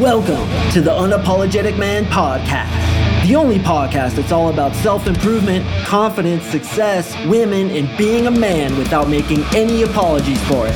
Welcome to the Unapologetic Man Podcast, the only podcast that's all about self improvement, confidence, success, women, and being a man without making any apologies for it.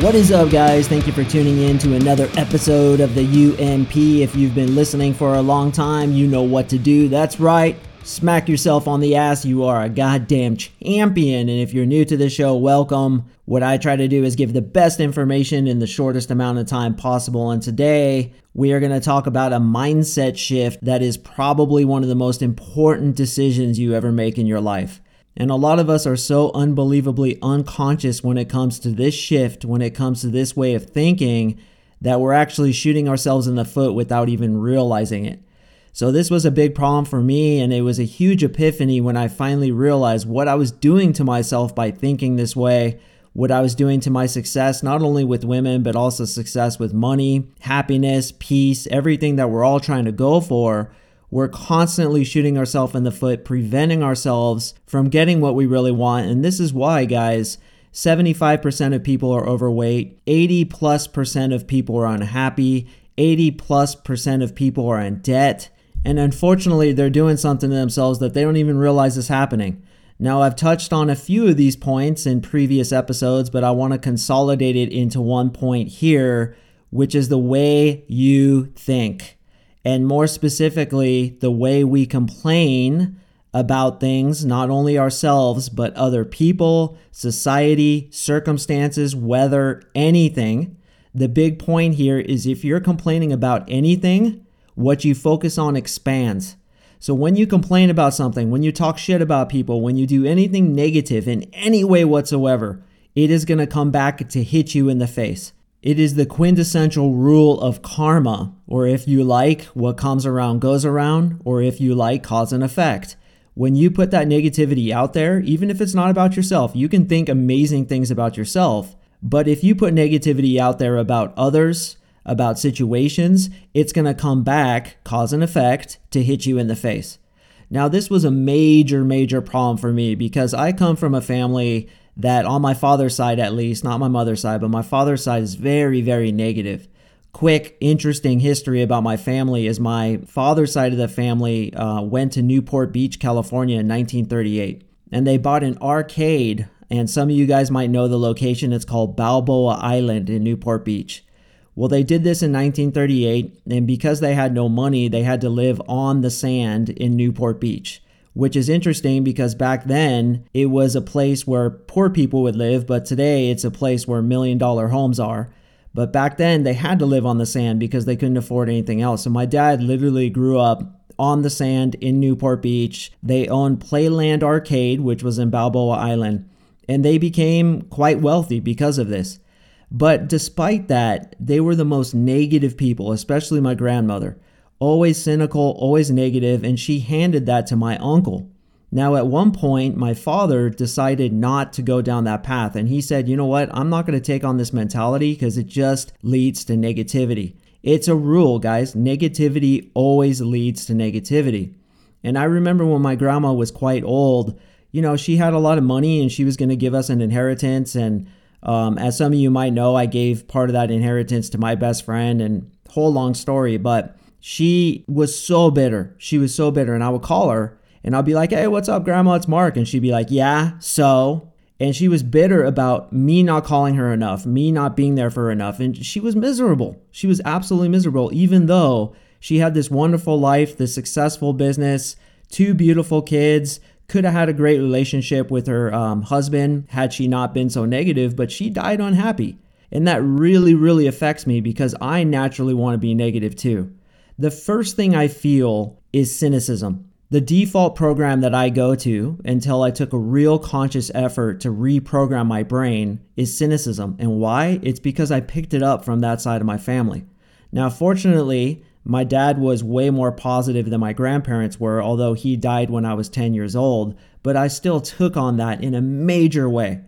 What is up, guys? Thank you for tuning in to another episode of the UMP. If you've been listening for a long time, you know what to do. That's right smack yourself on the ass. You are a goddamn champion. And if you're new to the show, welcome. What I try to do is give the best information in the shortest amount of time possible. And today we are going to talk about a mindset shift that is probably one of the most important decisions you ever make in your life. And a lot of us are so unbelievably unconscious when it comes to this shift, when it comes to this way of thinking, that we're actually shooting ourselves in the foot without even realizing it. So this was a big problem for me, and it was a huge epiphany when I finally realized what I was doing to myself by thinking this way, what I was doing to my success, not only with women, but also success with money, happiness, peace, everything that we're all trying to go for. We're constantly shooting ourselves in the foot, preventing ourselves from getting what we really want. And this is why, guys, 75% of people are overweight, 80 plus percent of people are unhappy, 80 plus percent of people are in debt. And unfortunately, they're doing something to themselves that they don't even realize is happening. Now, I've touched on a few of these points in previous episodes, but I want to consolidate it into one point here, which is the way you think. And more specifically, the way we complain about things, not only ourselves, but other people, society, circumstances, weather, anything. The big point here is if you're complaining about anything, what you focus on expands. So when you complain about something, when you talk shit about people, when you do anything negative in any way whatsoever, it is going to come back to hit you in the face. It is the quintessential rule of karma, or if you like, what comes around goes around, or if you like, cause and effect. When you put that negativity out there, even if it's not about yourself, you can think amazing things about yourself. But if you put negativity out there about others, about situations, it's going to come back, cause and effect, to hit you in the face. Now, this was a major, major problem for me because I come from a family that, on my father's side at least, not my mother's side, but my father's side is very, very negative. Quick, interesting history about my family is my father's side of the family uh, went to Newport Beach, California in 1938, and they bought an arcade. And some of you guys might know the location. It's called Balboa Island in Newport Beach. Well, they did this in 1938, and because they had no money, they had to live on the sand in Newport Beach, which is interesting because back then it was a place where poor people would live, but today it's a place where million dollar homes are. But back then they had to live on the sand because they couldn't afford anything else. So my dad literally grew up on the sand in Newport Beach. They owned Playland Arcade, which was in Balboa Island, and they became quite wealthy because of this. But despite that, they were the most negative people, especially my grandmother. Always cynical, always negative, and she handed that to my uncle. Now, at one point, my father decided not to go down that path, and he said, You know what? I'm not going to take on this mentality because it just leads to negativity. It's a rule, guys. Negativity always leads to negativity. And I remember when my grandma was quite old, you know, she had a lot of money and she was going to give us an inheritance. And um, as some of you might know, I gave part of that inheritance to my best friend, and whole long story. But she was so bitter. She was so bitter, and I would call her and I'll be like, "Hey, what's up, Grandma? It's Mark," and she'd be like, "Yeah, so." And she was bitter about me not calling her enough, me not being there for her enough, and she was miserable. She was absolutely miserable, even though she had this wonderful life, this successful business, two beautiful kids, could have had a great relationship with her um, husband had she not been so negative, but she died unhappy. And that really, really affects me because I naturally want to be negative too. The first thing I feel is cynicism. The default program that I go to until I took a real conscious effort to reprogram my brain is cynicism. And why? It's because I picked it up from that side of my family. Now, fortunately, my dad was way more positive than my grandparents were, although he died when I was 10 years old, but I still took on that in a major way.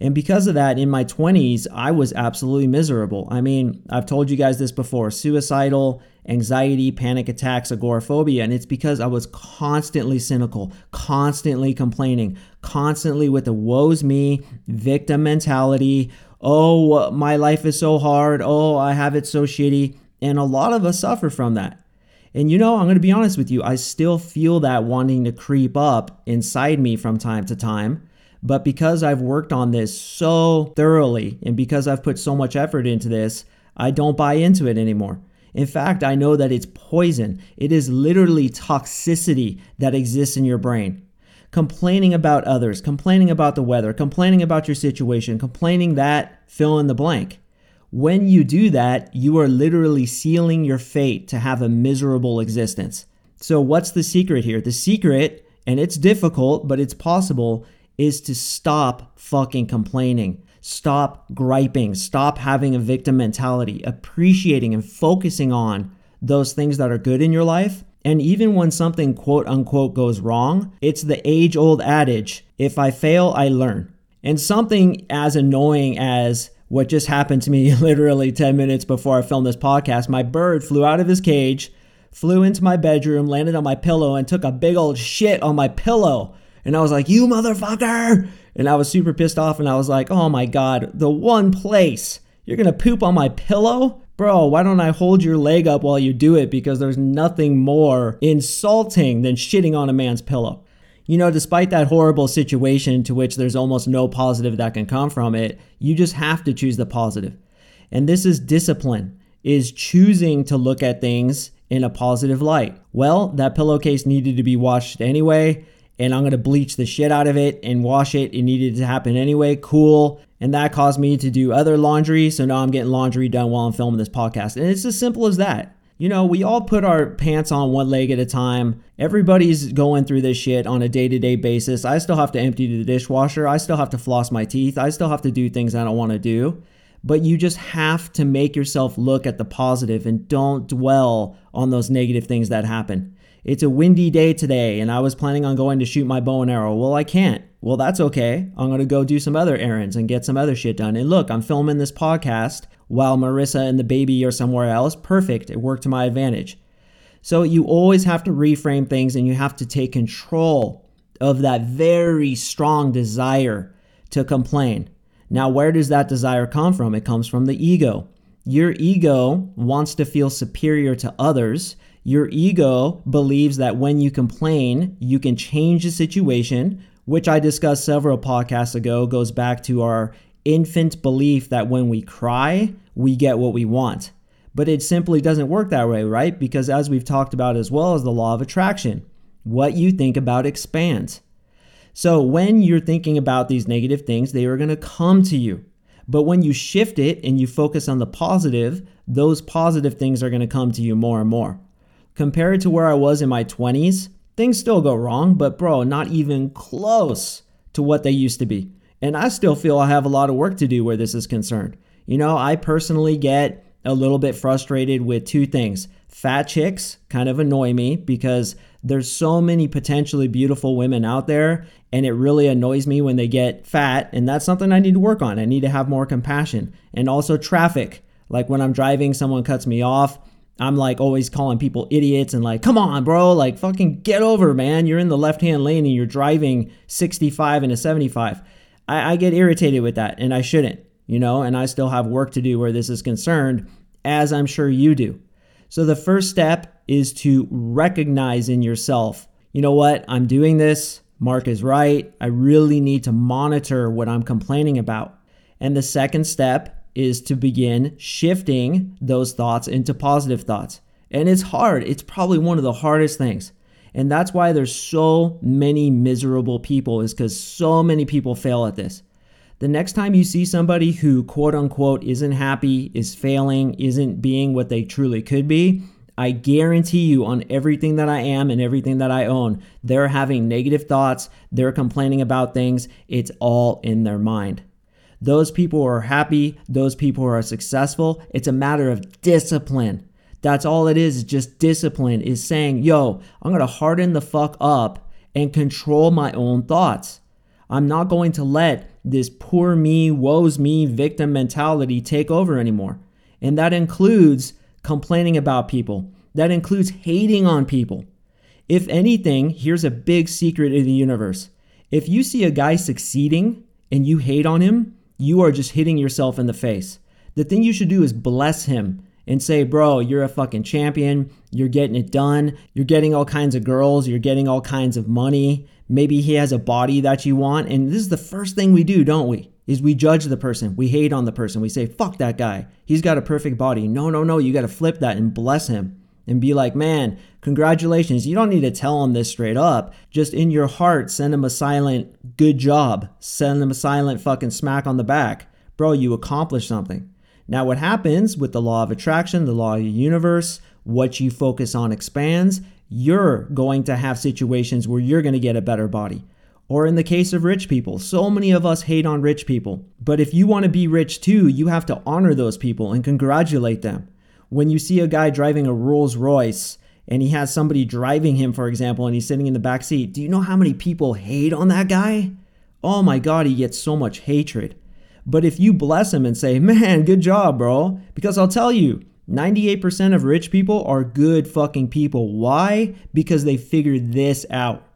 And because of that, in my 20s, I was absolutely miserable. I mean, I've told you guys this before suicidal, anxiety, panic attacks, agoraphobia. And it's because I was constantly cynical, constantly complaining, constantly with the woes me, victim mentality. Oh, my life is so hard. Oh, I have it so shitty. And a lot of us suffer from that. And you know, I'm going to be honest with you, I still feel that wanting to creep up inside me from time to time. But because I've worked on this so thoroughly and because I've put so much effort into this, I don't buy into it anymore. In fact, I know that it's poison. It is literally toxicity that exists in your brain. Complaining about others, complaining about the weather, complaining about your situation, complaining that fill in the blank. When you do that, you are literally sealing your fate to have a miserable existence. So, what's the secret here? The secret, and it's difficult, but it's possible, is to stop fucking complaining. Stop griping. Stop having a victim mentality. Appreciating and focusing on those things that are good in your life. And even when something quote unquote goes wrong, it's the age old adage if I fail, I learn. And something as annoying as what just happened to me literally 10 minutes before I filmed this podcast, my bird flew out of his cage, flew into my bedroom, landed on my pillow, and took a big old shit on my pillow. And I was like, you motherfucker. And I was super pissed off. And I was like, oh my God, the one place you're to poop on my pillow? Bro, why don't I hold your leg up while you do it? Because there's nothing more insulting than shitting on a man's pillow. You know, despite that horrible situation to which there's almost no positive that can come from it, you just have to choose the positive. And this is discipline, is choosing to look at things in a positive light. Well, that pillowcase needed to be washed anyway and I'm going to bleach the shit out of it and wash it. It needed to happen anyway. Cool. And that caused me to do other laundry. So now I'm getting laundry done while I'm filming this podcast. And it's as simple as that. You know, we all put our pants on one leg at a time. Everybody's going through this shit on a day to day basis. I still have to empty the dishwasher. I still have to floss my teeth. I still have to do things I don't want to do. But you just have to make yourself look at the positive and don't dwell on those negative things that happen. It's a windy day today, and I was planning on going to shoot my bow and arrow. Well, I can't. Well, that's okay. I'm going to go do some other errands and get some other shit done. And look, I'm filming this podcast while Marissa and the baby are somewhere else. Perfect. It worked to my advantage. So you always have to reframe things and you have to take control of that very strong desire to complain. Now, where does that desire come from? It comes from the ego. Your ego wants to feel superior to others your ego believes that when you complain, you can change the situation, which I discussed several podcasts ago, goes back to our infant belief that when we cry, we get what we want. But it simply doesn't work that way, right? Because as we've talked about as well as the law of attraction, what you think about expands. So when you're thinking about these negative things, they are going to come to you. But when you shift it and you focus on the positive, those positive things are going to come to you more and more. Compared to where I was in my 20s, things still go wrong, but bro, not even close to what they used to be. And I still feel I have a lot of work to do where this is concerned. You know, I personally get a little bit frustrated with two things. Fat chicks kind of annoy me because there's so many potentially beautiful women out there and it really annoys me when they get fat and that's something I need to work on. I need to have more compassion. And also traffic. Like when I'm driving someone cuts me off, I'm like always calling people idiots and like, come on, bro, like fucking get over, man. You're in the left hand lane and you're driving 65 and a 75. I, I get irritated with that and I shouldn't, you know, and I still have work to do where this is concerned, as I'm sure you do. So the first step is to recognize in yourself, you know what, I'm doing this. Mark is right. I really need to monitor what I'm complaining about. And the second step is to begin shifting those thoughts into positive thoughts. And it's hard. It's probably one of the hardest things. And that's why there's so many miserable people is cuz so many people fail at this. The next time you see somebody who quote unquote isn't happy, is failing, isn't being what they truly could be, I guarantee you on everything that I am and everything that I own, they're having negative thoughts, they're complaining about things, it's all in their mind. Those people are happy, those people are successful. It's a matter of discipline. That's all it is, just discipline is saying, yo, I'm gonna harden the fuck up and control my own thoughts. I'm not going to let this poor me, woes me victim mentality take over anymore. And that includes complaining about people, that includes hating on people. If anything, here's a big secret in the universe. If you see a guy succeeding and you hate on him, you are just hitting yourself in the face. The thing you should do is bless him and say, bro, you're a fucking champion. You're getting it done. You're getting all kinds of girls. You're getting all kinds of money. Maybe he has a body that you want. And this is the first thing we do, don't we? Is we judge the person. We hate on the person. We say, fuck that guy. He's got a perfect body. No, no, no. You got to flip that and bless him and be like, man, congratulations. You don't need to tell them this straight up. Just in your heart, send them a silent good job. Send them a silent fucking smack on the back. Bro, you accomplished something. Now, what happens with the law of attraction, the law of the universe, what you focus on expands, you're going to have situations where you're going to get a better body. Or in the case of rich people, so many of us hate on rich people. But if you want to be rich too, you have to honor those people and congratulate them. When you see a guy driving a Rolls Royce and he has somebody driving him, for example, and he's sitting in the back seat, do you know how many people hate on that guy? Oh my God, he gets so much hatred. But if you bless him and say, man, good job, bro, because I'll tell you, 98% of rich people are good fucking people. Why? Because they figured this out.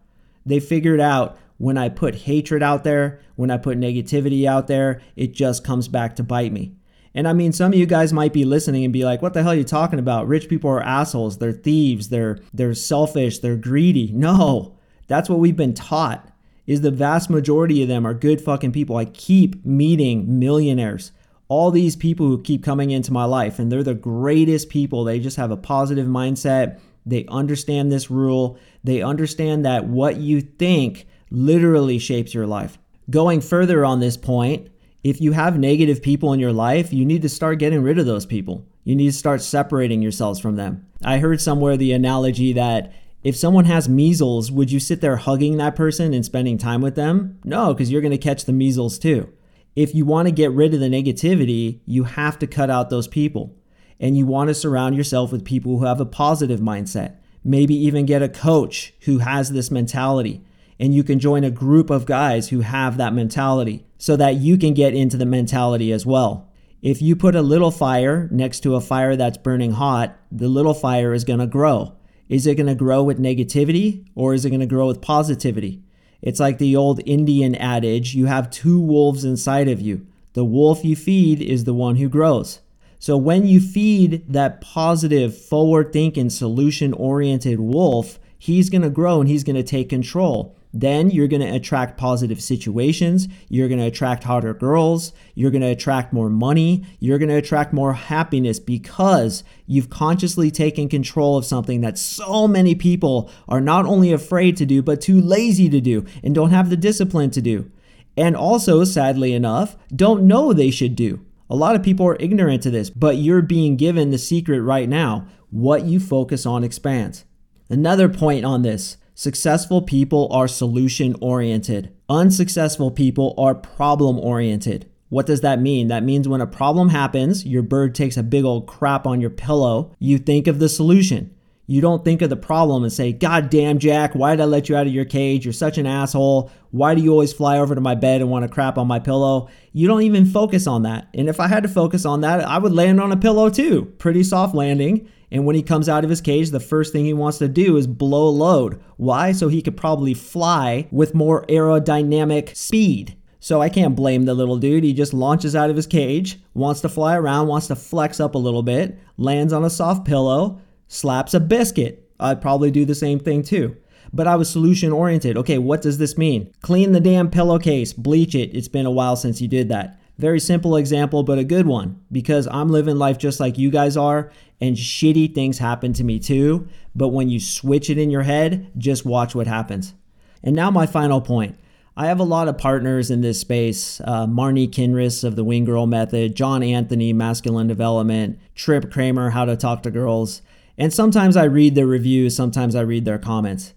They figured out when I put hatred out there, when I put negativity out there, it just comes back to bite me. And I mean, some of you guys might be listening and be like, "What the hell are you talking about? Rich people are assholes. They're thieves. They're they're selfish. They're greedy." No, that's what we've been taught is the vast majority of them are good fucking people. I keep meeting millionaires. All these people who keep coming into my life, and they're the greatest people. They just have a positive mindset. They understand this rule. They understand that what you think literally shapes your life. Going further on this point, if you have negative people in your life, you need to start getting rid of those people. You need to start separating yourselves from them. I heard somewhere the analogy that if someone has measles, would you sit there hugging that person and spending time with them? No, because you're going to catch the measles too. If you want to get rid of the negativity, you have to cut out those people. And you want to surround yourself with people who have a positive mindset. Maybe even get a coach who has this mentality. And you can join a group of guys who have that mentality so that you can get into the mentality as well. If you put a little fire next to a fire that's burning hot, the little fire is going to grow. Is it going to grow with negativity or is it going to grow with positivity? It's like the old Indian adage you have two wolves inside of you. The wolf you feed is the one who grows. So when you feed that positive, forward thinking, solution oriented wolf, he's going to grow and he's going to take control then you're going to attract positive situations. You're going to attract hotter girls. You're going to attract more money. You're going to attract more happiness because you've consciously taken control of something that so many people are not only afraid to do, but too lazy to do and don't have the discipline to do. And also, sadly enough, don't know they should do. A lot of people are ignorant to this, but you're being given the secret right now. What you focus on expands. Another point on this Successful people are solution oriented. Unsuccessful people are problem oriented. What does that mean? That means when a problem happens, your bird takes a big old crap on your pillow, you think of the solution. You don't think of the problem and say, God damn, Jack, why did I let you out of your cage? You're such an asshole. Why do you always fly over to my bed and want to crap on my pillow? You don't even focus on that. And if I had to focus on that, I would land on a pillow too. Pretty soft landing. And when he comes out of his cage, the first thing he wants to do is blow a load. Why? So he could probably fly with more aerodynamic speed. So I can't blame the little dude. He just launches out of his cage, wants to fly around, wants to flex up a little bit, lands on a soft pillow, slaps a biscuit. I'd probably do the same thing too. But I was solution oriented. Okay, what does this mean? Clean the damn pillowcase, bleach it. It's been a while since you did that. Very simple example, but a good one because I'm living life just like you guys are, and shitty things happen to me too. But when you switch it in your head, just watch what happens. And now, my final point. I have a lot of partners in this space uh, Marni Kinrys of the Wing Girl Method, John Anthony, Masculine Development, Trip Kramer, How to Talk to Girls. And sometimes I read their reviews, sometimes I read their comments.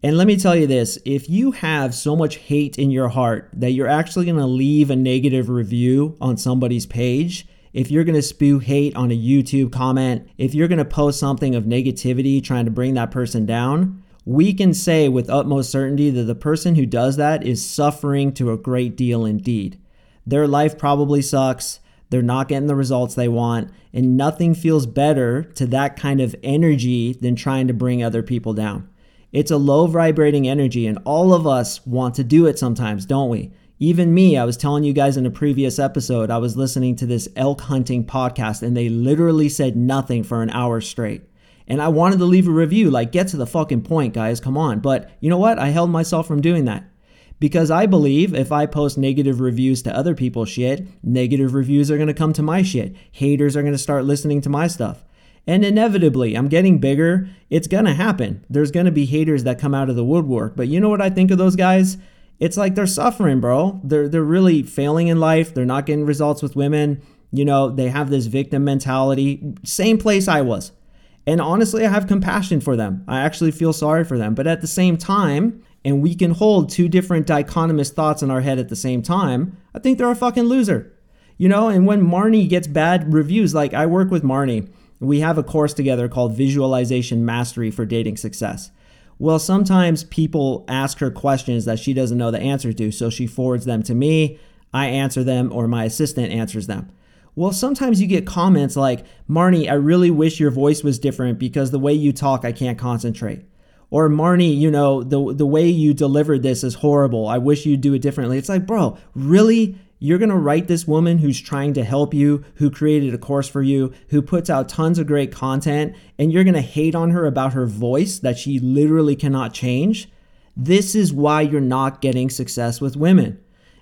And let me tell you this if you have so much hate in your heart that you're actually going to leave a negative review on somebody's page, if you're going to spew hate on a YouTube comment, if you're going to post something of negativity trying to bring that person down, we can say with utmost certainty that the person who does that is suffering to a great deal indeed. Their life probably sucks. They're not getting the results they want, and nothing feels better to that kind of energy than trying to bring other people down. It's a low vibrating energy, and all of us want to do it sometimes, don't we? Even me, I was telling you guys in a previous episode, I was listening to this elk hunting podcast, and they literally said nothing for an hour straight. And I wanted to leave a review, like, get to the fucking point, guys, come on. But you know what? I held myself from doing that. Because I believe if I post negative reviews to other people's shit, negative reviews are to come to my shit. Haters are to start listening to my stuff. And inevitably, I'm getting bigger. It's going to happen. There's going to be haters that come out of the woodwork. But you know what I think of those guys? It's like they're suffering, bro. They're they're really failing in life. They're not getting results with women. You know, they have this victim mentality. Same place I was. And honestly, I have compassion for them. I actually feel sorry for them. But at the same time, and we can hold two different dichotomous thoughts in our head at the same time, I think they're a fucking loser. You know, and when Marni gets bad reviews, like I work with Marni, we have a course together called Visualization Mastery for Dating Success. Well, sometimes people ask her questions that she doesn't know the answer to, so she forwards them to me. I answer them, or my assistant answers them. Well, sometimes you get comments like, Marni, I really wish your voice was different because the way you talk, I can't concentrate. Or Marni, you know, the the way you delivered this is horrible. I wish you'd do it differently. It's like, bro, really? You're going to write this woman who's trying to help you, who created a course for you, who puts out tons of great content, and you're going to hate on her about her voice that she literally cannot change? This is why you're not getting success with women.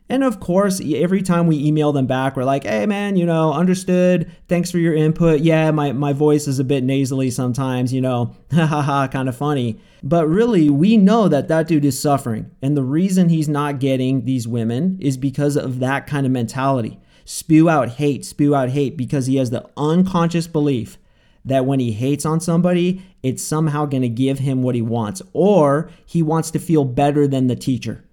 And of course, every time we email them back, we're like, hey man, you know, understood. Thanks for your input. Yeah, my, my voice is a bit nasally sometimes, you know, ha ha ha, kind of funny. But really, we know that that dude is suffering. And the reason he's not getting these women is because of that kind of mentality. Spew out hate, spew out hate, because he has the unconscious belief that when he hates on somebody, it's somehow going to give him what he wants, or he wants to feel better than the teacher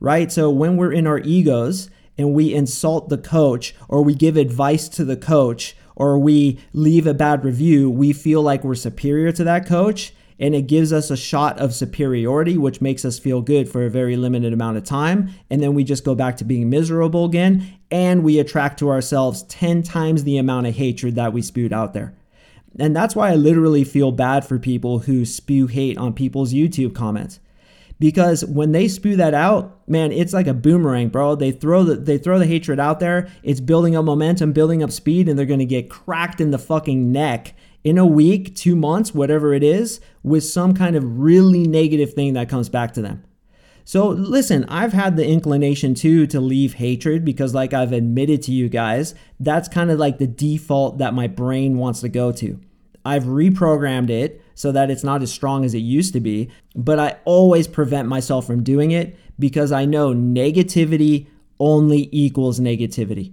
right? So when we're in our egos and we insult the coach or we give advice to the coach or we leave a bad review, we feel like we're superior to that coach and it gives us a shot of superiority, which makes us feel good for a very limited amount of time. And then we just go back to being miserable again, and we attract to ourselves 10 times the amount of hatred that we spewed out there. And that's why I literally feel bad for people who spew hate on people's YouTube comments because when they spew that out, man, it's like a boomerang, bro. They throw the they throw the hatred out there. It's building up momentum, building up speed, and they're gonna get cracked in the fucking neck in a week, two months, whatever it is, with some kind of really negative thing that comes back to them. So listen, I've had the inclination too to leave hatred because, like I've admitted to you guys, that's kind of like the default that my brain wants to go to. I've reprogrammed it so that it's not as strong as it used to be, but I always prevent myself from doing it because I know negativity only equals negativity.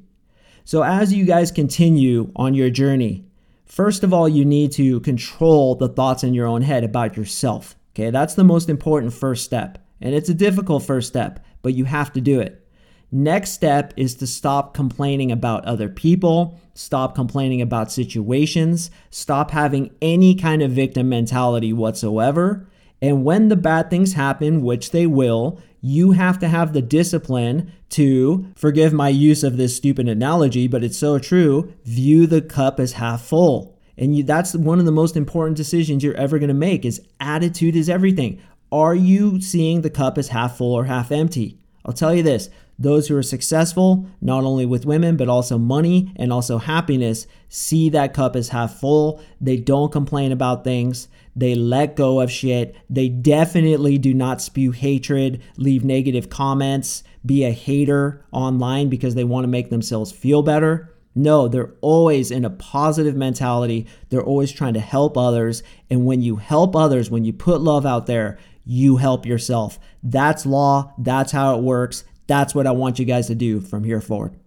So as you guys continue on your journey, first of all, you need to control the thoughts in your own head about yourself. Okay, that's the most important first step. And it's a difficult first step, but you have to do it. Next step is to stop complaining about other people, stop complaining about situations, stop having any kind of victim mentality whatsoever. And when the bad things happen, which they will, you have to have the discipline to, forgive my use of this stupid analogy, but it's so true, view the cup as half full. And you, that's one of the most important decisions you're ever going to make is attitude is everything. Are you seeing the cup as half full or half empty? I'll tell you this those who are successful, not only with women, but also money and also happiness, see that cup as half full. They don't complain about things. They let go of shit. They definitely do not spew hatred, leave negative comments, be a hater online because they want to make themselves feel better. No, they're always in a positive mentality. They're always trying to help others. And when you help others, when you put love out there, you help yourself. That's law. That's how it works. That's what I want you guys to do from here forward.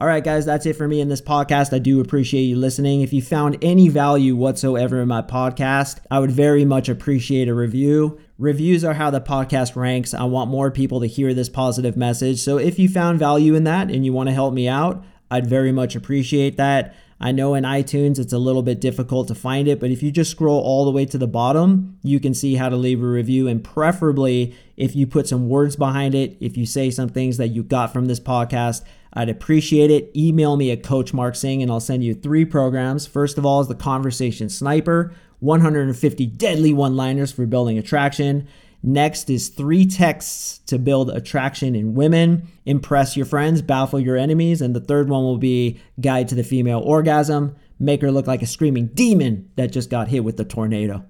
All right, guys, that's it for me in this podcast. I do appreciate you listening. If you found any value whatsoever in my podcast, I would very much appreciate a review. Reviews are how the podcast ranks. I want more people to hear this positive message. So if you found value in that and you want to help me out, I'd very much appreciate that. I know in iTunes it's a little bit difficult to find it, but if you just scroll all the way to the bottom, you can see how to leave a review. And preferably, if you put some words behind it, if you say some things that you got from this podcast, I'd appreciate it. Email me at Coach Mark Sing and I'll send you three programs. First of all is the Conversation Sniper, 150 deadly one liners for building attraction. Next is three texts to build attraction in women, impress your friends, baffle your enemies. And the third one will be Guide to the Female Orgasm, make her look like a screaming demon that just got hit with the tornado.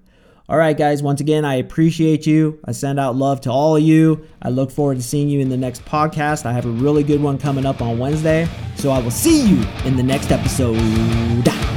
All right, guys, once again, I appreciate you. I send out love to all of you. I look forward to seeing you in the next podcast. I have a really good one coming up on Wednesday. So I will see you in the next episode.